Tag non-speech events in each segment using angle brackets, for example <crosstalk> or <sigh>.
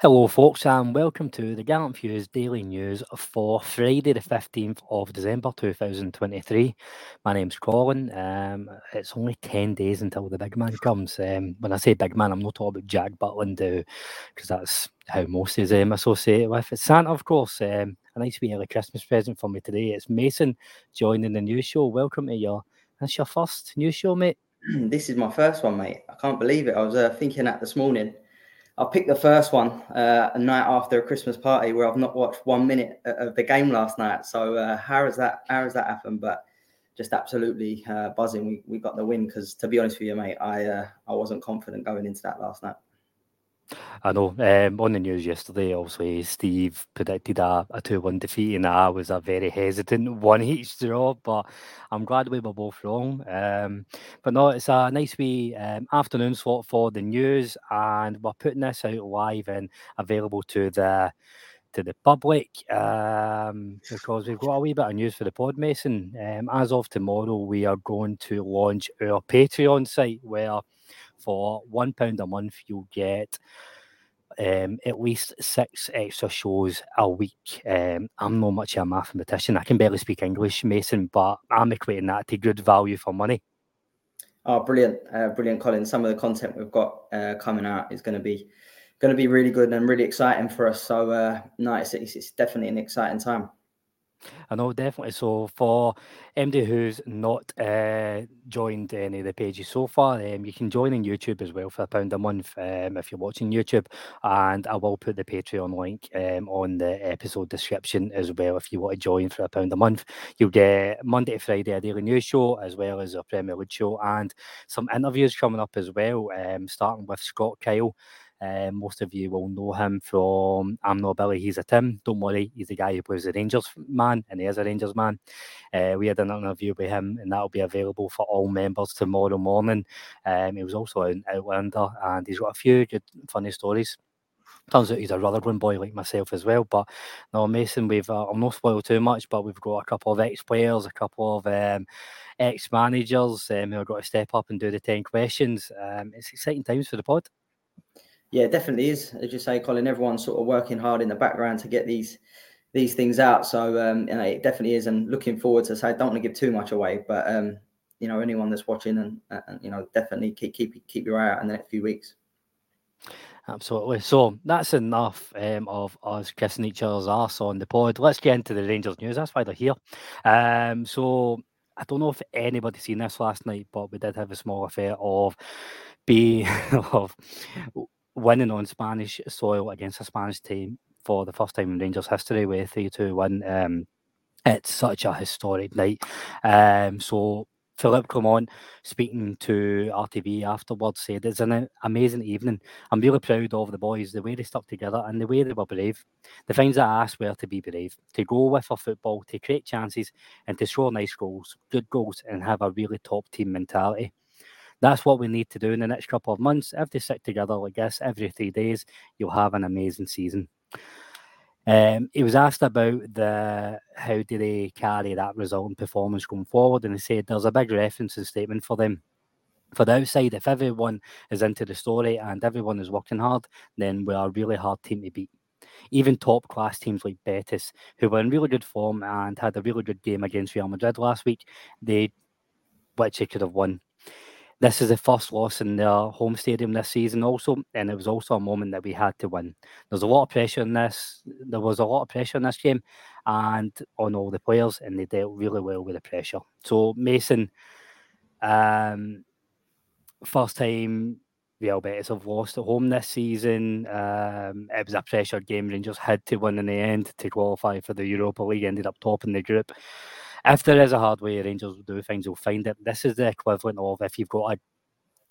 Hello, folks, and welcome to the Gallant Few's Daily News for Friday, the 15th of December 2023. My name's Colin. Um, it's only 10 days until the big man comes. Um, when I say big man, I'm not talking about Jack Butland, because that's how most is um, associated with. It's Santa, of course. Um, a nice wee early Christmas present for me today. It's Mason joining the news show. Welcome to your, that's your first news show, mate. <clears throat> this is my first one, mate. I can't believe it. I was uh, thinking that this morning. I picked the first one uh, a night after a Christmas party where I've not watched one minute of the game last night. So uh, how has that how has that happened? But just absolutely uh, buzzing. We, we got the win because to be honest with you, mate, I uh, I wasn't confident going into that last night. I know. Um, on the news yesterday, obviously, Steve predicted a, a 2 1 defeat, and I was a very hesitant <laughs> one each draw, but I'm glad we were both wrong. Um, but no, it's a nice wee um, afternoon slot for the news, and we're putting this out live and available to the to the public um, because we've got a wee bit of news for the pod, Mason. Um, as of tomorrow, we are going to launch our Patreon site where for one pound a month, you'll get um, at least six extra shows a week. Um, I'm not much of a mathematician. I can barely speak English, Mason, but I'm equating that to good value for money. Oh, brilliant, uh, brilliant, Colin. Some of the content we've got uh, coming out is going to be going to be really good and really exciting for us. So, uh, no, it's, it's, it's definitely an exciting time. I know, definitely. So for MD who's not uh, joined any of the pages so far, um, you can join in YouTube as well for a pound a month um, if you're watching YouTube. And I will put the Patreon link um, on the episode description as well if you want to join for a pound a month. You'll get Monday to Friday a daily news show as well as a Premier League show and some interviews coming up as well, um, starting with Scott Kyle. Um, most of you will know him from I'm Not Billy, he's a Tim. Don't worry, he's the guy who plays the Rangers man, and he is a Rangers man. Uh, we had an interview with him, and that'll be available for all members tomorrow morning. Um, he was also an Outlander, and he's got a few good, funny stories. Turns out he's a Rutherglen boy like myself as well. But no, Mason, we've uh, I'm not spoiled too much, but we've got a couple of ex players, a couple of um, ex managers um, who have got to step up and do the 10 questions. Um, it's exciting times for the pod. Yeah, it definitely is. As you say, Colin, everyone's sort of working hard in the background to get these these things out. So um, you know, it definitely is, and looking forward to. Say, I don't want to give too much away, but um, you know, anyone that's watching, and, and you know, definitely keep keep keep your eye out in the next few weeks. Absolutely. So that's enough um, of us kissing each other's ass on the pod. Let's get into the Rangers news. That's why they're here. Um, so I don't know if anybody seen this last night, but we did have a small affair of being <laughs> of winning on Spanish soil against a Spanish team for the first time in Rangers history with a 3 2 win. Um, it's such a historic night. Um, so Philip Clement, speaking to RTV afterwards, said it's an amazing evening. I'm really proud of the boys, the way they stuck together and the way they were brave. The things that I asked were to be brave, to go with our football, to create chances, and to score nice goals, good goals, and have a really top team mentality. That's what we need to do in the next couple of months. If they stick together like this every three days, you'll have an amazing season. Um, he was asked about the how do they carry that result and performance going forward, and he said there's a big reference and statement for them. For the outside, if everyone is into the story and everyone is working hard, then we are a really hard team to beat. Even top class teams like Betis, who were in really good form and had a really good game against Real Madrid last week, they which they could have won this is the first loss in their home stadium this season, also, and it was also a moment that we had to win. There's a lot of pressure in this. There was a lot of pressure in this game, and on all the players, and they dealt really well with the pressure. So Mason, um, first time Real Betis have lost at home this season. Um, it was a pressured game. Rangers had to win in the end to qualify for the Europa League. Ended up topping the group if there is a hard way Rangers will do things, will find it. This is the equivalent of if you've got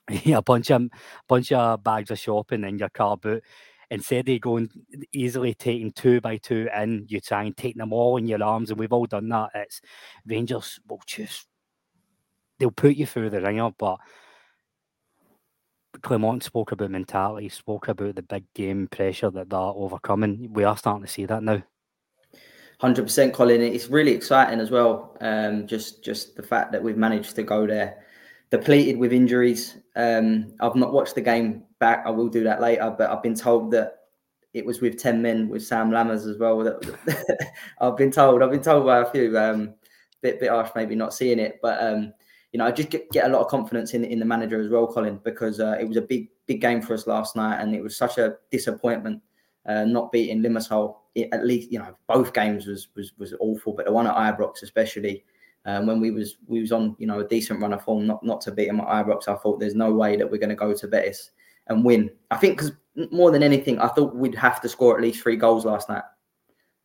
a, <laughs> a bunch of bunch of bags of shopping in your car boot. Instead of going easily taking two by two in, you try and take them all in your arms, and we've all done that. It's Rangers will just they'll put you through the ringer, but Clement spoke about mentality, spoke about the big game pressure that they're overcoming. We are starting to see that now. Hundred percent, Colin. It's really exciting as well. Um, just just the fact that we've managed to go there, depleted with injuries. Um, I've not watched the game back. I will do that later, but I've been told that it was with ten men with Sam Lammers as well. <laughs> I've been told. I've been told by a few. Um, bit bit harsh, maybe not seeing it, but um, you know, I just get, get a lot of confidence in in the manager as well, Colin, because uh, it was a big big game for us last night, and it was such a disappointment uh, not beating Limassol. It, at least you know both games was was was awful, but the one at Ibrox especially. Um, when we was we was on you know a decent run of form, not not to beat them at Ibrox, I thought there's no way that we're going to go to Betis and win. I think because more than anything, I thought we'd have to score at least three goals last night.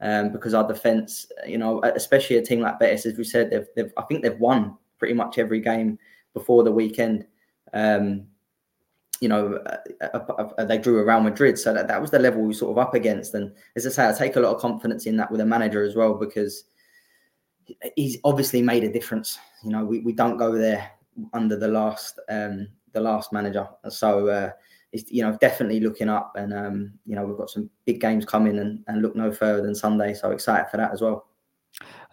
Um, because our defense, you know, especially a team like Betis, as we said, they've, they've I think they've won pretty much every game before the weekend. Um, you know, uh, uh, uh, they drew around Madrid, so that, that was the level we were sort of up against. And as I say, I take a lot of confidence in that with a manager as well because he's obviously made a difference. You know, we, we don't go there under the last um, the last manager, so uh, it's you know definitely looking up. And um, you know, we've got some big games coming, and, and look no further than Sunday. So excited for that as well.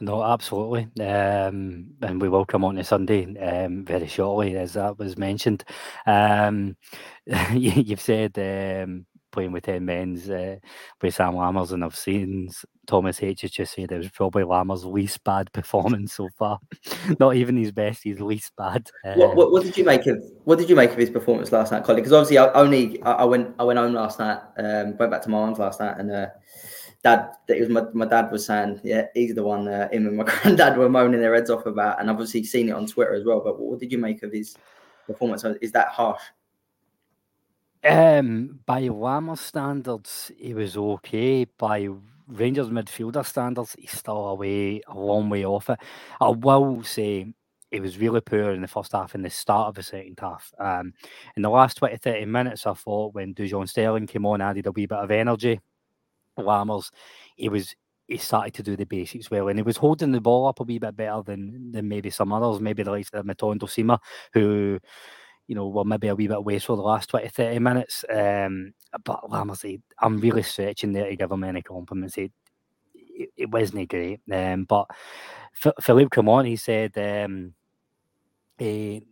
No, absolutely. Um, and we will come on to Sunday um, very shortly, as that was mentioned. Um, <laughs> you, have said um, playing with 10 men's uh, with Sam Lammers, and I've seen Thomas H has just said it was probably Lammers' least bad <laughs> performance so far. Not even his best, his least bad. what, what, what, did you make of what did you make of his performance last night, Colin? Because obviously, I only I, I, went I went home last night, um, went back to my mum's last night, and. Uh, dad it was my, my dad was saying yeah he's the one uh, him and my <laughs> granddad were moaning their heads off about and obviously seen it on twitter as well but what did you make of his performance is that harsh um by Lammer standards he was okay by Rangers midfielder standards he's still away a long way off it I will say he was really poor in the first half and the start of the second half. Um, in the last 20, 30 minutes, I thought when Dujon Sterling came on, added a wee bit of energy. Lammers, he was he started to do the basics well, and he was holding the ball up a wee bit better than than maybe some others, maybe the likes of Matondo Sima, who you know were maybe a wee bit wasteful the last 20, 30 minutes. Um, but Lammers, I'm really stretching there to give him any compliments. He, it, it wasn't great, um, but Philippe come on, he said. Um, he,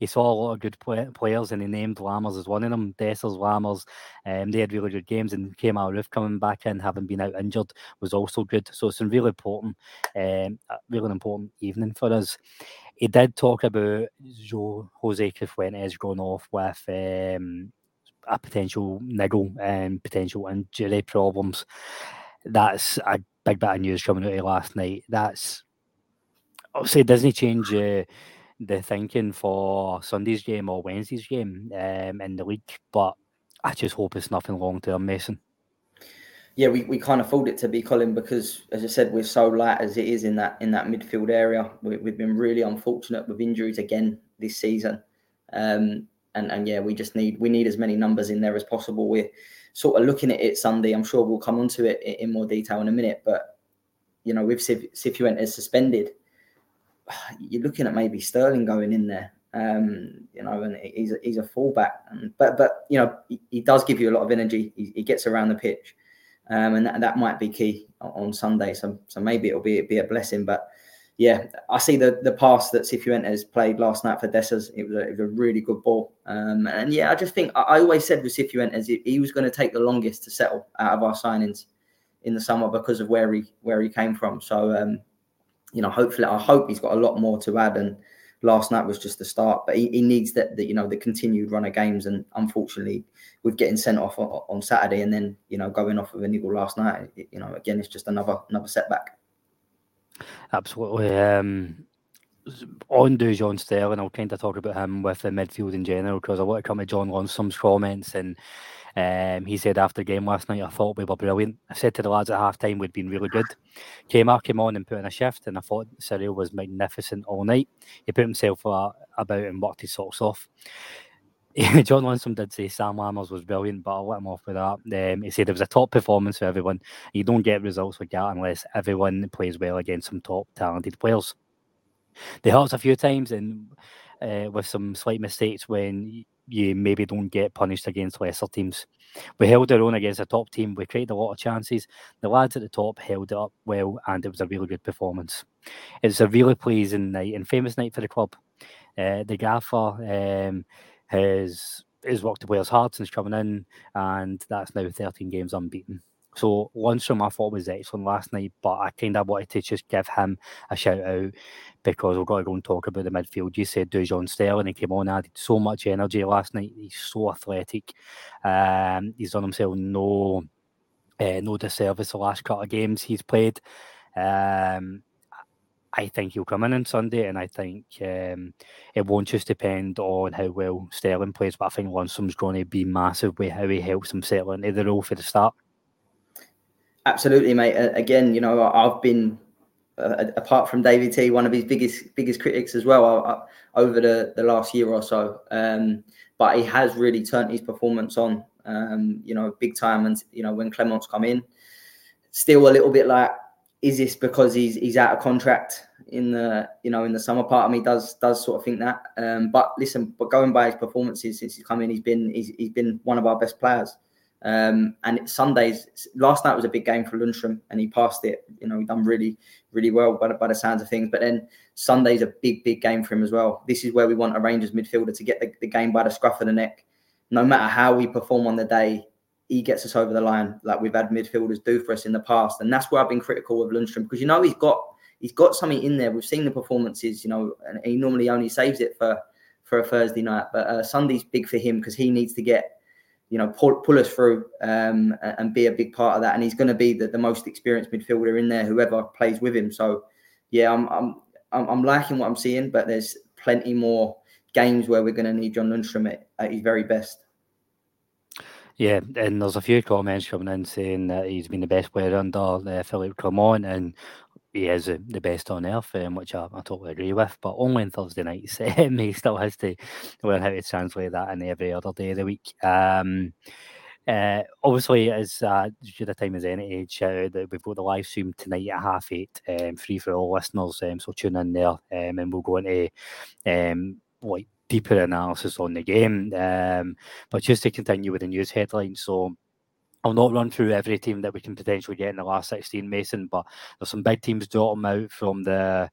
he saw a lot of good play- players and he named Lammers as one of them. Dessers, Lammers, um, they had really good games and Kemar Roofe coming back in, having been out injured, was also good. So it's a really important, um, really important evening for us. He did talk about Joe Jose Cifuentes going off with um, a potential niggle and potential injury problems. That's a big bit of news coming out of last night. That's obviously doesn't change. Uh, the thinking for Sunday's game or Wednesday's game um, in the league. But I just hope it's nothing long term, Mason. Yeah, we, we can't afford it to be Colin because, as I said, we're so light as it is in that in that midfield area. We, have been really unfortunate with injuries again this season, um, and and yeah, we just need we need as many numbers in there as possible. We're sort of looking at it Sunday. I'm sure we'll come onto it in more detail in a minute, but you know, with Cifuentes suspended, you're looking at maybe Sterling going in there. Um, you know, and he's a, he's a fullback, but but you know he, he, does give you a lot of energy. He, he gets around the pitch, um, and that, that might be key on Sunday. So so maybe it'll be be a blessing. But yeah, I see the the pass that Cifuentes played last night for Dessers. It was a, it was a really good ball. Um, and yeah, I just think I, I always said with Cifuentes he, he was going to take the longest to settle out of our signings in the summer because of where he where he came from. So um, you know, hopefully, I hope he's got a lot more to add. And last night was just the start, but he, he needs that, you know, the continued run of games. And unfortunately, with getting sent off on, on Saturday and then, you know, going off with a niggle last night, it, you know, again, it's just another another setback. Absolutely. Um, on Dujon Sterling, I'll kind of talk about him with the midfield in general because I want to come to John Lundstram's comments and um, he said after the game last night, I thought we were brilliant. I said to the lads at half time we'd been really good. Kemar came on and put in a shift, and I thought Cyril was magnificent all night. He put himself about and worked his socks off. <laughs> John Lundstram did say Sam Lammers was brilliant, but I'll let him off with that. Um, he said it was a top performance for everyone. You don't get results like that unless everyone plays well against some top talented players. They hurt us a few times and uh, with some slight mistakes when you maybe don't get punished against lesser teams. We held our own against a top team. We created a lot of chances. The lads at the top held it up well, and it was a really good performance. It's a really pleasing night and famous night for the club. Uh, the gaffer um, has he's worked the players hard since coming in, and that's now 13 games unbeaten. So Lundstram I thought was excellent last night, but I kind of wanted to just give him a shout out because we've got to go and talk about the midfield. You said Dujon Sterling, he came on, added so much energy last night. He's so athletic. Um, he's done himself no uh, no disservice the last couple of games he's played. Um, I think he'll come in on Sunday, and I think um, it won't just depend on how well Sterling plays, but I think Lundstram's going to be massive with how he helps him settle into the role for the start. Absolutely, mate. Again, you know, I've been uh, apart from David T, one of his biggest biggest critics as well uh, over the, the last year or so. Um, but he has really turned his performance on, um, you know, big time. And you know, when Clement's come in, still a little bit like, is this because he's he's out of contract in the you know in the summer? Part of me does does sort of think that. Um, but listen, but going by his performances since he's come in, he's been he's, he's been one of our best players. Um, and Sundays, last night was a big game for Lundstram and he passed it. You know, he done really, really well by, by the sounds of things. But then Sunday's a big, big game for him as well. This is where we want a Rangers midfielder to get the, the game by the scruff of the neck. No matter how we perform on the day, he gets us over the line like we've had midfielders do for us in the past. And that's where I've been critical of Lundstram because you know he's got he's got something in there. We've seen the performances, you know, and he normally only saves it for for a Thursday night. But uh, Sunday's big for him because he needs to get you know, pull, pull us through um, and be a big part of that. And he's going to be the, the most experienced midfielder in there, whoever plays with him. So, yeah, I'm I'm I'm, liking what I'm seeing, but there's plenty more games where we're going to need John Lundstram at, at his very best. Yeah, and there's a few comments coming in saying that he's been the best player under uh, Philippe Clement, and he is the best on earth, um, which I, I, totally agree with. But only on Thursday nights, <laughs> he still has to learn how to translate that in every other day of the week. Um, uh, obviously, as uh, the time as any age, that we've got the live stream tonight at half eight, um, free for all listeners. Um, so tune in there, um, and we'll go into um, like deeper analysis on the game. But just to continue with the news headlines, so I'll not run through every team that we can potentially get in the last 16, Mason, but there's some big teams dropping out from the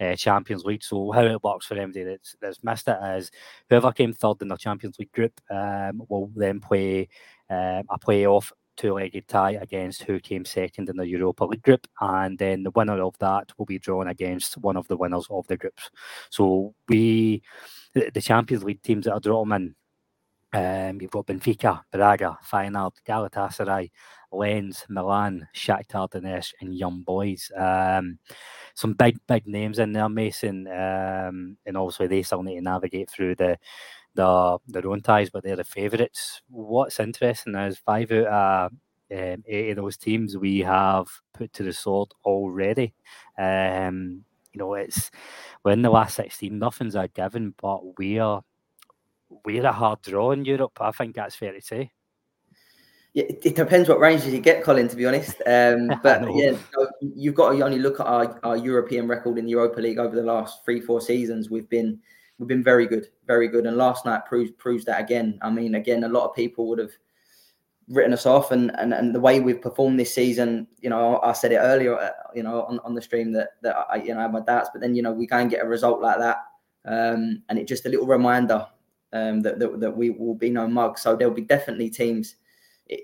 uh, Champions League. So how it works for MD that's, that's missed it is whoever came third in the Champions League group um, will then play um, a playoff two-legged tie against who came second in the Europa League group, and then the winner of that will be drawn against one of the winners of the groups. So we, the Champions League teams that are drawn in um, you've got Benfica, Braga, Feyenoord, Galatasaray, Lens, Milan, Shakhtar Donetsk, and Young Boys. Um, some big, big names in there, Mason, um, and obviously they still need to navigate through the the their own ties, but they're the favourites. What's interesting is five out of um, eight of those teams we have put to the sword already. Um, you know, it's we're in the last sixteen. Nothing's a given, but we are we're a hard draw in Europe. I think that's fair to say. Yeah, it depends what ranges you get, Colin. To be honest, um, <laughs> but yeah, you've got to only look at our, our European record in the Europa League over the last three, four seasons. We've been we've been very good, very good, and last night proves proves that again. I mean, again, a lot of people would have written us off, and and, and the way we've performed this season, you know, I said it earlier, uh, you know, on, on the stream that that I you know I have my doubts, but then you know we go and get a result like that, um, and it's just a little reminder um, that, that, that we will be no mug. So there'll be definitely teams,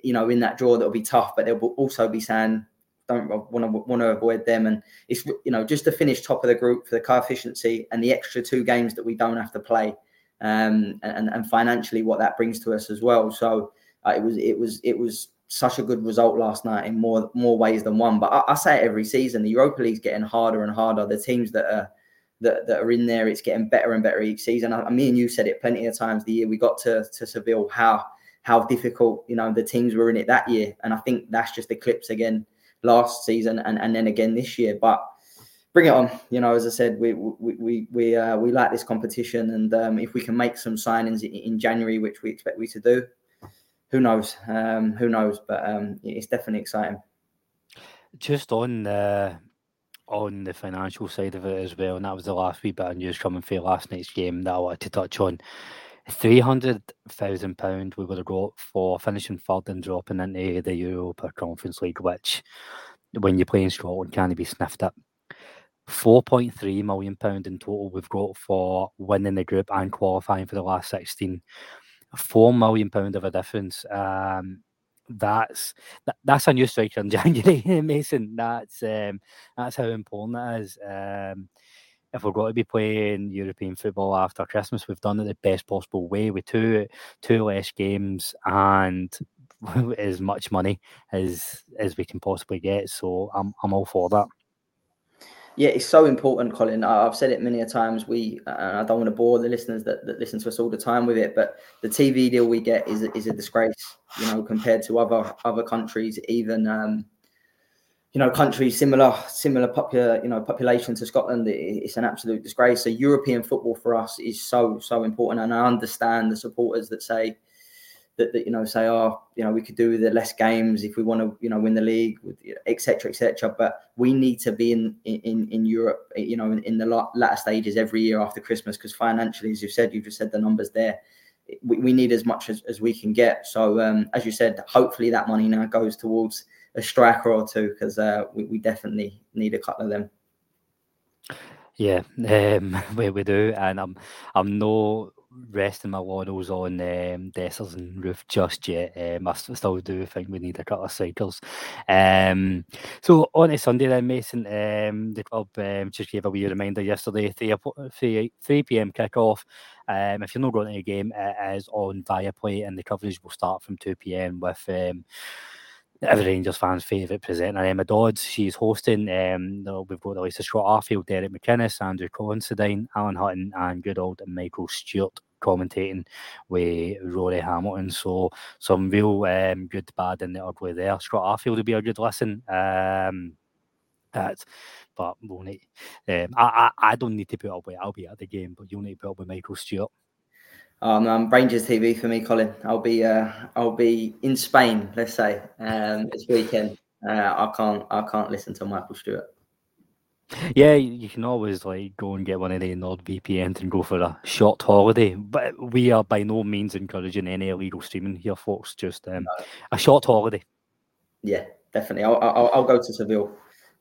you know, in that draw that'll be tough, but they'll also be saying don't want to want to avoid them. And it's you know just to finish top of the group for the coefficient and the extra two games that we don't have to play, um, and and financially what that brings to us as well. So uh, it was it was it was such a good result last night in more more ways than one. But I, I say it every season, the Europa League's getting harder and harder. The teams that are that, that are in there. It's getting better and better each season. I, me and you said it plenty of times the year we got to, to Seville, how how difficult, you know, the teams were in it that year. And I think that's just eclipsed again last season and, and then again this year. But bring it on. You know, as I said, we we we we, uh, we like this competition, and um, if we can make some signings in, January, which we expect we to do, who knows? Um, who knows? But um, it's definitely exciting. Just on the on the financial side of it as well, and that was the last wee bit of news coming for last night's game that I wanted to touch on. Three hundred thousand pound we would have got for finishing third and dropping into the Europa Conference League, which when you play in Scotland can be sniffed at. Four point three million pound in total we've got for winning the group and qualifying for the last sixteen. four million pound of a difference. Um, that's that, that's a new striker in <laughs> January, Mason. That's um, that's how important that is. Um, if we're going to be playing European football after Christmas, we've done it the best possible way with two two less games and <laughs> as much money as as we can possibly get. So I'm I'm all for that. Yeah, it's so important, Colin. I've said it many a times. We, and I don't want to bore the listeners that, that listen to us all the time with it, but the TV deal we get is is a disgrace, you know, compared to other other countries, even um, you know, countries similar similar popular you know population to Scotland. It's an absolute disgrace. So European football for us is so so important, and I understand the supporters that say that, that you know say oh you know we could do with the less games if we want to you know win the league with etc etc but we need to be in in in europe you know in, in the latter stages every year after christmas because financially as you've said you've just said the numbers there we, we need as much as, as we can get. So um, as you said hopefully that money now goes towards a striker or two because uh, we, we definitely need a couple of them. Yeah, <laughs> um, we, we do, and I'm I'm no resting my laurels on um, Dessers and Roofe just yet. Um, I still do think we need a couple of cycles. Um, so on a Sunday then, Mason, um, the club um, just gave a wee reminder yesterday, 3, 3, 3 p.m. kickoff. Um, if you're not going to a game, it is on Viaplay and the coverage will start from 2 p.m. with um, every Rangers fan's favourite presenter, Emma Dodds. She's hosting. Um, we've got the likes of Scott Arfield, Derek McInnes, Andrew Considine, Alan Hutton, and good old Michael Stewart commentating with Rory Hamilton. So some real um, good, bad, and the ugly there. Scott Arfield will be a good listen. Um, that, but we'll need, um, I, I, I don't need to put up with. I'll be at the game, but you'll need to put up with Michael Stewart. Um, um, Rangers TV for me, Colin. I'll be uh, I'll be in Spain, let's say, um, this weekend. Uh, I can't I can't listen to Michael Stewart. Yeah, you can always like go and get one of the NordVPNs and go for a short holiday. But we are by no means encouraging any illegal streaming here, folks. Just um, no. a short holiday. Yeah, definitely. I'll, I'll, I'll go to Seville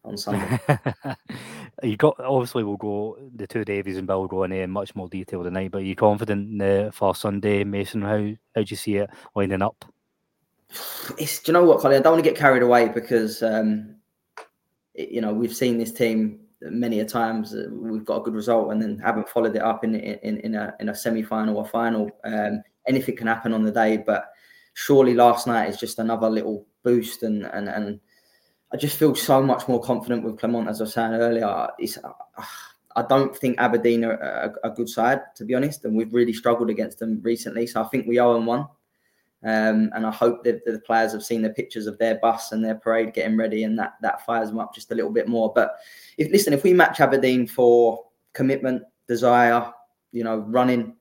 on Sunday. <laughs> you got obviously we'll go the two Davies and Bill will go in much more detail tonight. But are you confident uh, for Sunday, Mason? How how do you see it lining up? It's do you know what, Colin? I don't want to get carried away because um, you know we've seen this team many a times. Uh, we've got a good result and then haven't followed it up in in, in a in a semi final or final. Um, anything can happen on the day, but surely last night is just another little boost and and and I just feel so much more confident with Clement, as I was saying earlier. It's, I don't think Aberdeen are a, a, good side, to be honest, and we've really struggled against them recently. So I think we owe them one. Um, and I hope that, the players have seen the pictures of their bus and their parade getting ready, and that that fires them up just a little bit more. But if listen, if we match Aberdeen for commitment, desire, you know, running,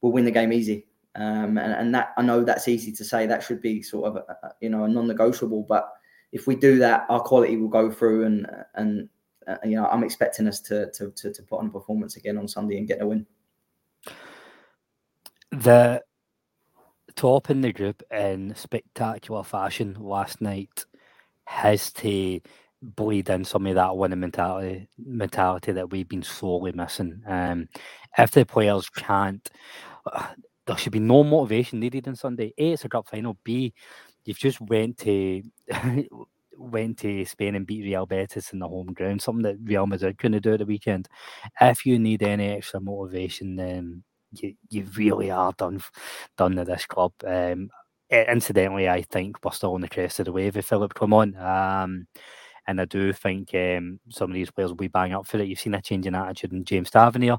we'll win the game easy. Um, and, and that I know that's easy to say. That should be sort of a, you know a non-negotiable, but if we do that, our quality will go through, and and uh, you know I'm expecting us to, to to to put on a performance again on Sunday and get a win. The top in the group in spectacular fashion last night has to bleed in some of that winning mentality mentality that we've been sorely missing. Um, if the players can't, <sighs> there should be no motivation needed on Sunday. A, it's a cup final. B, you've just went to <laughs> went to Spain and beat Real Betis in the home ground, something that Real Madrid couldn't do at the weekend. If you need any extra motivation, then you, you really are done done to this club. Um, incidentally, I think we're still on the crest of the wave with Philip Clement. Um, and I do think um, some of these players will be bang up for it. You've seen a change in attitude in James Tavernier.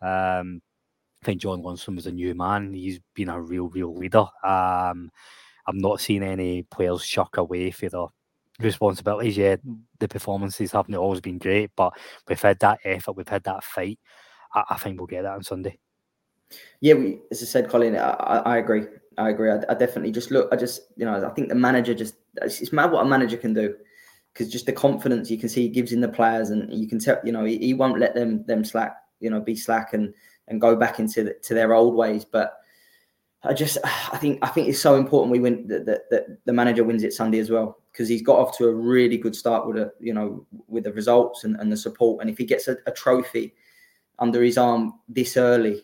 Um, I think John Lundstram is a new man. He's been a real, real leader. Um, I'm not seeing any players shuck away for their responsibilities. Yeah, the performances haven't always been great, but we've had that effort, we've had that fight. I, I think we'll get that on Sunday. Yeah, we, as I said, Colin, I, I agree. I agree. I, I, definitely just look. I just, you know, I think the manager just it's, it's mad what a manager can do because just the confidence you can see he gives in the players, and you can tell, you know, he, he won't let them them slack, you know, be slack and and go back into the, to their old ways. But I just I think I think it's so important we win that, that, that the manager wins it Sunday as well because he's got off to a really good start with a you know with the results and, and the support and if he gets a, a trophy under his arm this early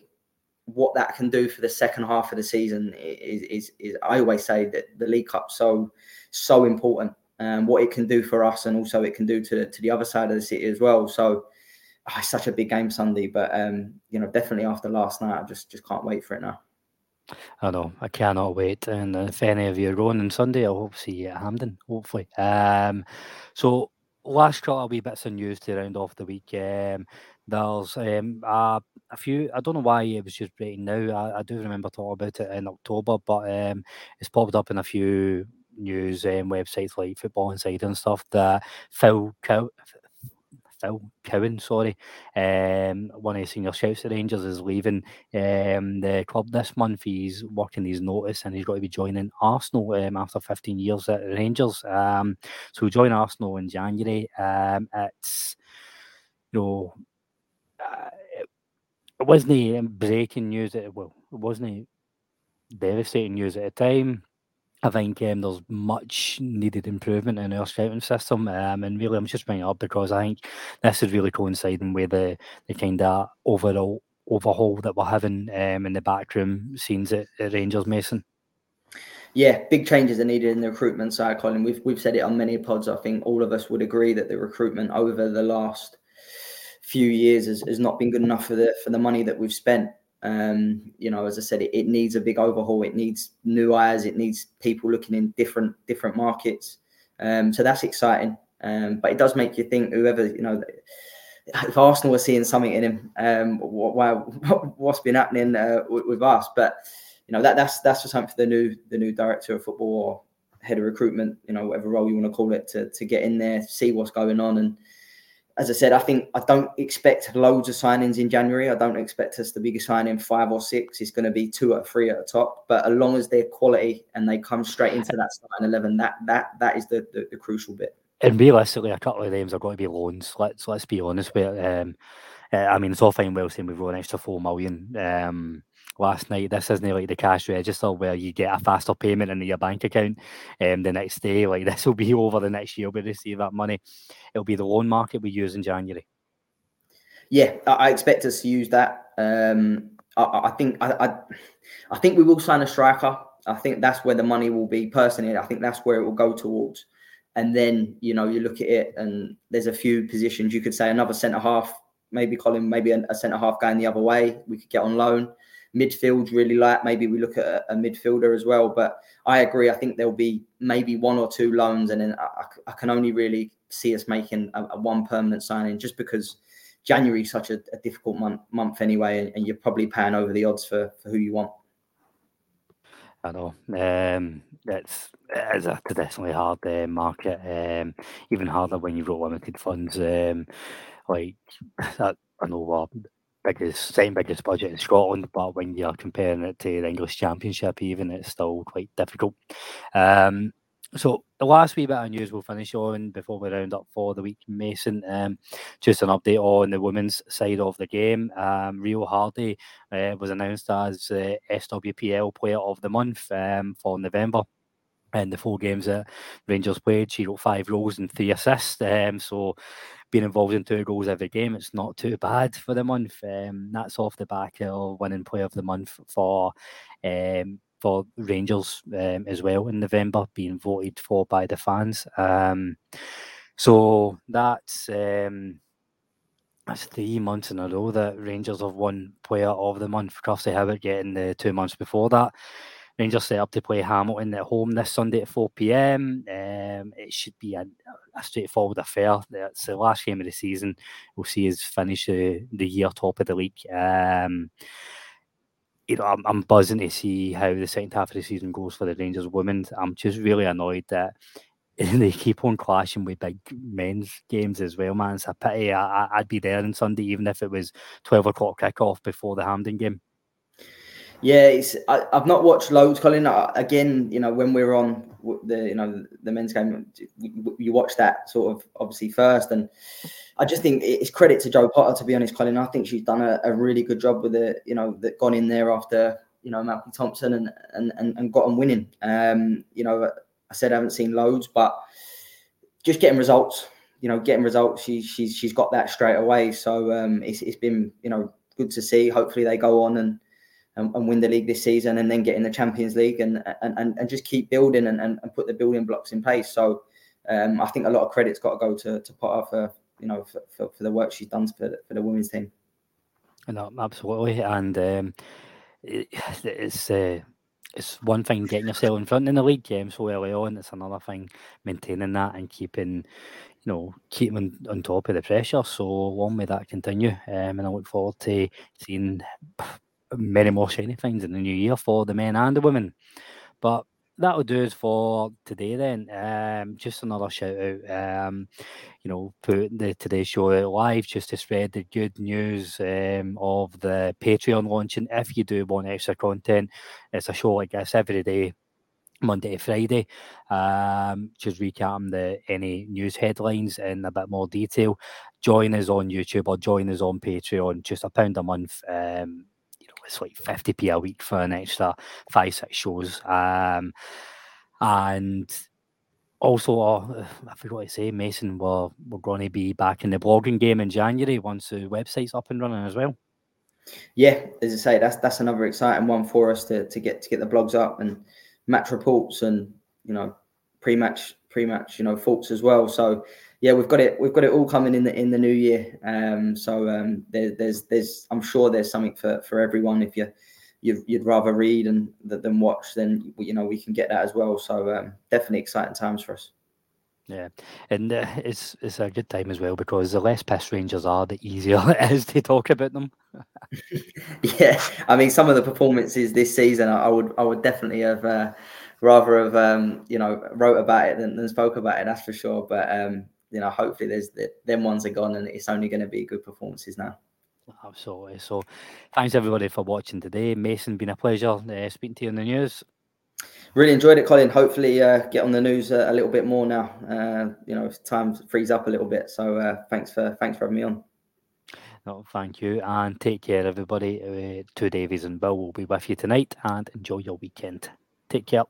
what that can do for the second half of the season is, is, is I always say that the League Cup so so important. Um, what it can do for us, and also it can do to to the other side of the city as well. So oh, it's such a big game Sunday, but um, you know, definitely after last night, I just just can't wait for it now. I know, I cannot wait. And if any of you are going on Sunday, I'll hope to see you at Hampden, hopefully. Um, so last couple of wee bits of news to round off the week. Um, there's um, a, a few. I don't know why it was just breaking now. I, I do remember talking about it in October, but um, it's popped up in a few news um, websites like Football Insider and stuff that Phil Cow- Phil Cowan, sorry, um, one of the senior shouts at Rangers is leaving um, the club this month. He's working his notice and he's got to be joining Arsenal um, after 15 years at Rangers. Um, so he'll join Arsenal in January. Um, it's, you know, uh, it, wasn't breaking news. It, well, it wasn't devastating news at the time. I think um, there's much needed improvement in our scouting system, um, and really, I'm just bringing it up because I think this is really coinciding with the the kind of overall overhaul that we're having um, in the backroom scenes at, at, Rangers, Mason. Yeah, big changes are needed in the recruitment side, Colin. We've we've said it on many pods. I think all of us would agree that the recruitment over the last few years has, has not been good enough for the for the money that we've spent. Um, you know, as I said, it, it, needs a big overhaul. It needs new eyes. It needs people looking in different different markets. Um, so that's exciting. Um, but it does make you think. Whoever you know, if Arsenal are seeing something in him, um, what, <laughs> what's been happening uh, with, with, us? But you know, that that's that's just something for the new the new director of football or head of recruitment. You know, whatever role you want to call it, to to get in there, see what's going on, and as I said, I think I don't expect loads of signings in January. I don't expect us to be signing five or six. It's going to be two or three at the top. But as long as they're quality and they come straight into that starting eleven, that that that is the, the, the crucial bit. And realistically, a couple of names are going to be loans. Let's let's be honest it. Um, uh, I mean, it's all fine well saying we've an extra four million. Um, last night. This isn't like the cash register where you get a faster payment in your bank account um, the next day. Like <laughs> this will be over the next year. We receive that money. It'll be the loan market we use in January. Yeah, I expect us to use that. Um, I, I, think I, I, I think we will sign a striker. I think that's where the money will be. Personally, I think that's where it will go towards. And then you know you look at it, and there's a few positions you could say another centre half, maybe Colin, maybe a, a centre half going the other way. We could get on loan midfield really like. Maybe we look at a, a, midfielder as well. But I agree. I think there'll be maybe one or two loans, and then I, I can only really see us making a, a, one permanent signing just because January is such a, difficult month month anyway, and, and, you're probably paying over the odds for, for who you want. I know. Um, it's it's a traditionally hard uh, market. Um, even harder when you've got limited funds. Um, like <laughs> I know what biggest second biggest budget in Scotland, but when you're comparing it to the English Championship, even it's still quite difficult. Um, so the last wee bit of news we'll finish on before we round up for the week, Mason. Um, just an update on the women's side of the game. Um, Rio Hardy uh, was announced as uh, SWPL Player of the Month um, for November. And the four games that Rangers played, she wrote five goals and three assists. Um, so being involved in two goals every game, it's not too bad for the month. Um, that's off the back of winning Player of the Month for um, for Rangers um, as well in November, being voted for by the fans. Um, so that's um, that's three months in a row that Rangers have won Player of the Month. Kirsty Howat getting the two months before that. Rangers set up to play Hamilton at home this Sunday at 4 pm. Um, it should be a, a, straightforward affair. It's the last game of the season. We'll see us finish the, the year top of the league. Um, you know, I'm, I'm, buzzing to see how the second half of the season goes for the Rangers women. I'm just really annoyed that <laughs> they keep on clashing with big men's games as well, man. It's a pity. I, would be there on Sunday, even if it was 12 o'clock kickoff before the Hampden game. Yeah, it's I, have not watched loads, Colin. again, you know, when we're on the you know the men's game, you watch that sort of obviously first, and I just think it's credit to Jo Potter to be honest, Colin. I think she's done a, a really good job with it. You know, that gone in there after you know Malcolm Thomson and and and, and got on winning. Um, you know, I said I haven't seen loads, but just getting results. You know, getting results. She, she's she's got that straight away. So um, it's it's been you know good to see. Hopefully they go on and and, and, win the league this season, and then get in the Champions League, and and, and just keep building and, and, put the building blocks in place. So um, I think a lot of credit's got to go to to Potter for you know for, for, for the work she's done for the, for the women's team. No, absolutely, and um, it, it's. Uh it's one thing getting yourself in front in the league game so early on. It's another thing maintaining that and keeping, you know, keeping on top of the pressure. So long may that continue. Um, and I look forward to seeing many more shiny things in the new year for the men and the women. But that'll do it for today then. Um, just another shout out. Um, you know, put the today's show out live just to spread the good news um, of the Patreon launching. If you do want extra content, it's a show like this every day. Monday to Friday, um, just recapping the any news headlines in a bit more detail. Join us on YouTube or join us on Patreon. Just a pound a month. It's like 50p a week for an extra five, six shows. Um, and also, uh, I forgot to say, Mason, we're, we're going to be back in the blogging game in January once the website's up and running as well. Yeah, as I say, that's that's another exciting one for us to, to get to get the blogs up and match reports and you know pre-match pre-match you know thoughts as well. So yeah, we've got it. We've got it all coming in the in the new year. Um, so um, there, there's there's I'm sure there's something for for everyone. If you you'd, you'd rather read and than watch, then you know we can get that as well. So um, definitely exciting times for us. Yeah, and uh, it's it's a good time as well because the less pest Rangers are, the easier <laughs> it is to talk about them. <laughs> yeah, I mean some of the performances this season, I, I would I would definitely have uh, rather have um, you know wrote about it than, than spoke about it. That's for sure. But um, you know, hopefully there's the, them ones are gone and it's only going to be good performances now. Absolutely. So, thanks everybody for watching today. Mason, been a pleasure uh, speaking to you on the news. Really enjoyed it, Colin. Hopefully, uh, get on the news uh, a little bit more now. Uh, you know, time frees up a little bit. So, uh, thanks for thanks for having me on. No, thank you, and take care, everybody. Uh, two Davies and Bill will be with you tonight, and enjoy your weekend. Take care.